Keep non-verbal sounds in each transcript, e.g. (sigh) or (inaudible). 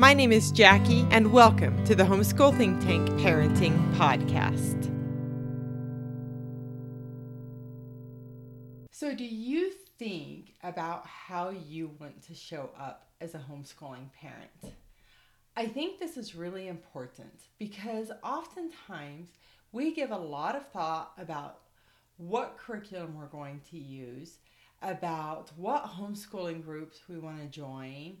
My name is Jackie, and welcome to the Homeschool Think Tank Parenting Podcast. So, do you think about how you want to show up as a homeschooling parent? I think this is really important because oftentimes we give a lot of thought about what curriculum we're going to use, about what homeschooling groups we want to join,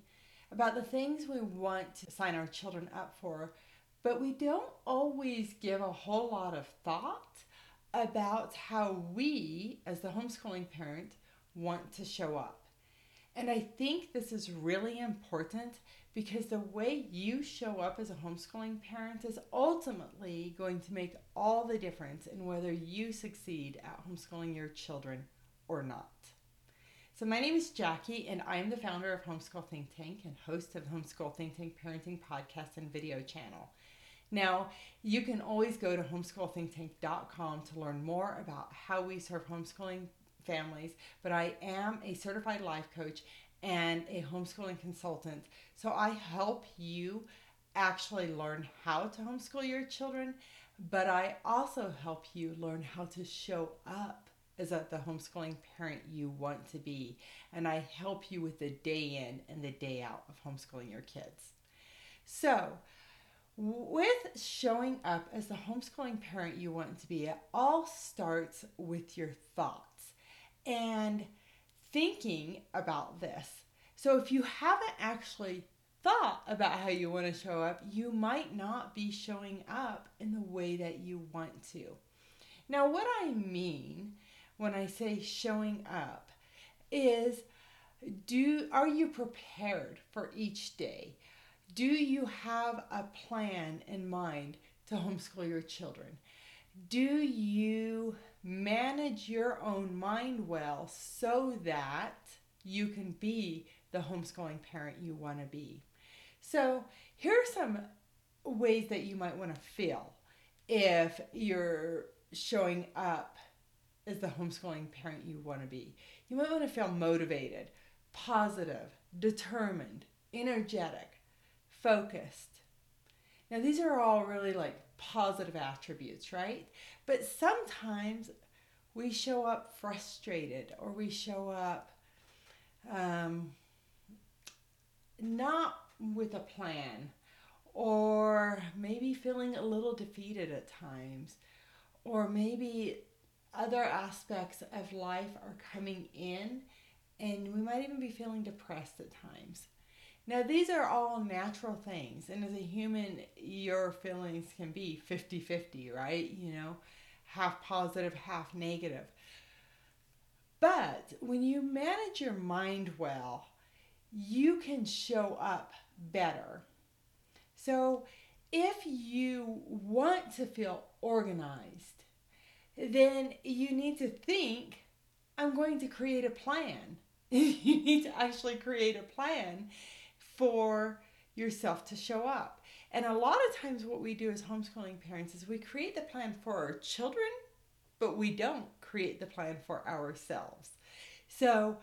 about the things we want to sign our children up for, but we don't always give a whole lot of thought about how we, as the homeschooling parent, want to show up. And I think this is really important because the way you show up as a homeschooling parent is ultimately going to make all the difference in whether you succeed at homeschooling your children or not. So, my name is Jackie, and I'm the founder of Homeschool Think Tank and host of Homeschool Think Tank Parenting Podcast and Video Channel. Now, you can always go to homeschoolthinktank.com to learn more about how we serve homeschooling families, but I am a certified life coach and a homeschooling consultant. So, I help you actually learn how to homeschool your children, but I also help you learn how to show up is that the homeschooling parent you want to be. And I help you with the day in and the day out of homeschooling your kids. So, with showing up as the homeschooling parent you want to be, it all starts with your thoughts and thinking about this. So, if you haven't actually thought about how you want to show up, you might not be showing up in the way that you want to. Now, what I mean when I say showing up is do are you prepared for each day? Do you have a plan in mind to homeschool your children? Do you manage your own mind well so that you can be the homeschooling parent you want to be? So, here are some ways that you might want to feel if you're showing up is the homeschooling parent you want to be. You might want to feel motivated, positive, determined, energetic, focused. Now, these are all really like positive attributes, right? But sometimes we show up frustrated or we show up um, not with a plan or maybe feeling a little defeated at times or maybe other aspects of life are coming in, and we might even be feeling depressed at times. Now, these are all natural things, and as a human, your feelings can be 50 50, right? You know, half positive, half negative. But when you manage your mind well, you can show up better. So, if you want to feel organized, then you need to think, I'm going to create a plan. (laughs) you need to actually create a plan for yourself to show up. And a lot of times, what we do as homeschooling parents is we create the plan for our children, but we don't create the plan for ourselves. So,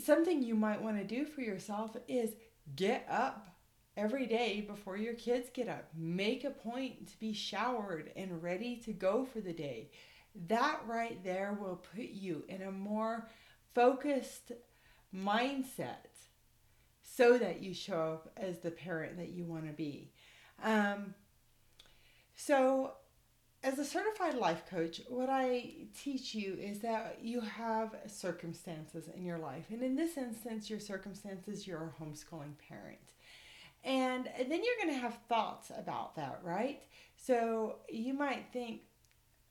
something you might want to do for yourself is get up every day before your kids get up. Make a point to be showered and ready to go for the day that right there will put you in a more focused mindset so that you show up as the parent that you want to be. Um, so, as a certified life coach, what I teach you is that you have circumstances in your life. And in this instance, your circumstances, you're a homeschooling parent. And then you're going to have thoughts about that, right? So you might think,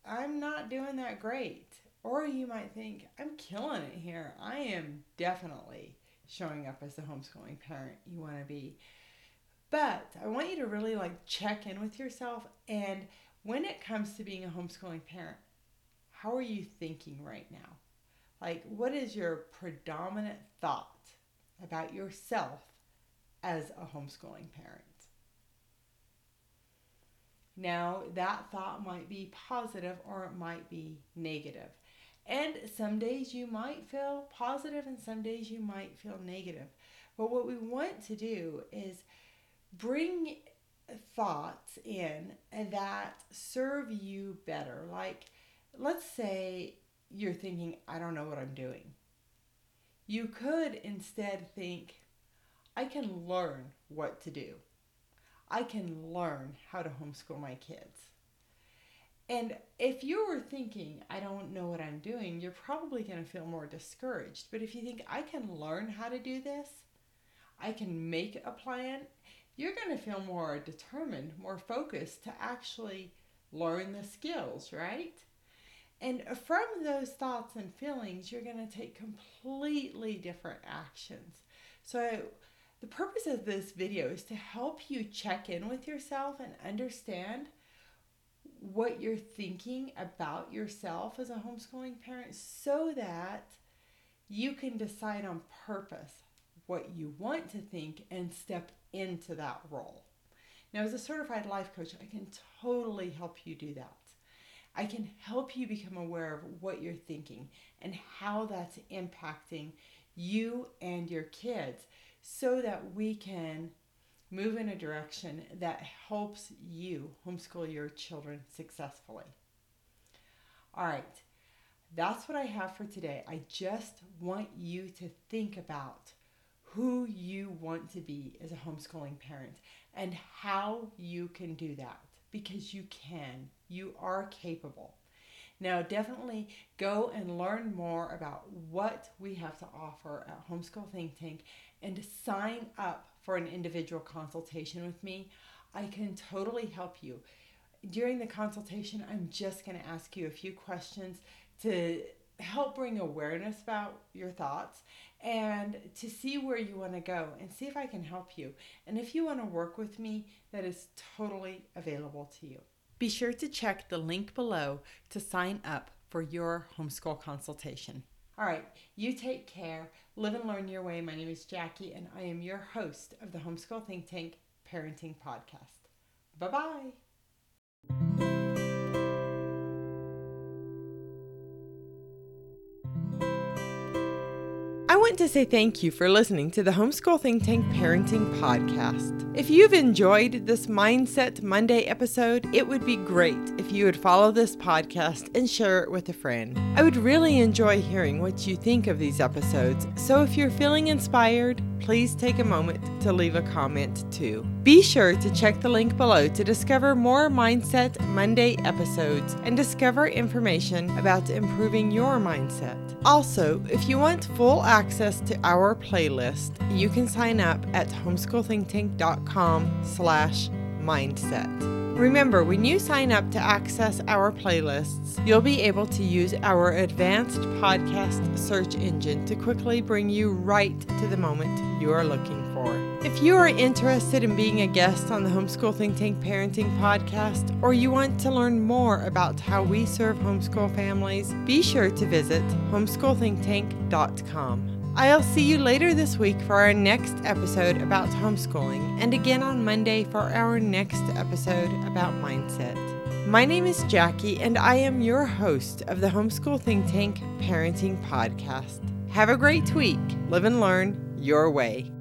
I'm not doing that great. Or you might think, I'm killing it here. I am definitely showing up as the homeschooling parent you want to be. But I want you to really like check in with yourself and when it comes to being a homeschooling parent, how are you thinking right now? Like, what is your predominant thought about yourself as a homeschooling parent? Now, that thought might be positive or it might be negative. And some days you might feel positive and some days you might feel negative. But what we want to do is bring thoughts in that serve you better. Like, let's say you're thinking, I don't know what I'm doing. You could instead think, I can learn what to do. I can learn how to homeschool my kids. And if you were thinking, I don't know what I'm doing, you're probably going to feel more discouraged. But if you think, I can learn how to do this, I can make a plan, you're going to feel more determined, more focused to actually learn the skills, right? And from those thoughts and feelings, you're going to take completely different actions. So, the purpose of this video is to help you check in with yourself and understand what you're thinking about yourself as a homeschooling parent so that you can decide on purpose what you want to think and step into that role. Now, as a certified life coach, I can totally help you do that. I can help you become aware of what you're thinking and how that's impacting you and your kids so that we can move in a direction that helps you homeschool your children successfully. All right, that's what I have for today. I just want you to think about who you want to be as a homeschooling parent and how you can do that because you can. You are capable. Now, definitely go and learn more about what we have to offer at Homeschool Think Tank and sign up for an individual consultation with me. I can totally help you. During the consultation, I'm just going to ask you a few questions to help bring awareness about your thoughts and to see where you want to go and see if I can help you. And if you want to work with me, that is totally available to you. Be sure to check the link below to sign up for your homeschool consultation. All right, you take care. Live and learn your way. My name is Jackie, and I am your host of the Homeschool Think Tank Parenting Podcast. Bye bye. Want to say thank you for listening to the Homeschool Think Tank Parenting Podcast. If you've enjoyed this Mindset Monday episode, it would be great if you would follow this podcast and share it with a friend. I would really enjoy hearing what you think of these episodes, so if you're feeling inspired, please take a moment to leave a comment too. Be sure to check the link below to discover more Mindset Monday episodes and discover information about improving your mindset. Also, if you want full access to our playlist, you can sign up at homeschoolthinktank.com slash mindset. Remember, when you sign up to access our playlists, you'll be able to use our advanced podcast search engine to quickly bring you right to the moment you are looking for. If you are interested in being a guest on the Homeschool Think Tank Parenting Podcast, or you want to learn more about how we serve homeschool families, be sure to visit homeschoolthinktank.com. I'll see you later this week for our next episode about homeschooling, and again on Monday for our next episode about mindset. My name is Jackie, and I am your host of the Homeschool Think Tank Parenting Podcast. Have a great week. Live and learn your way.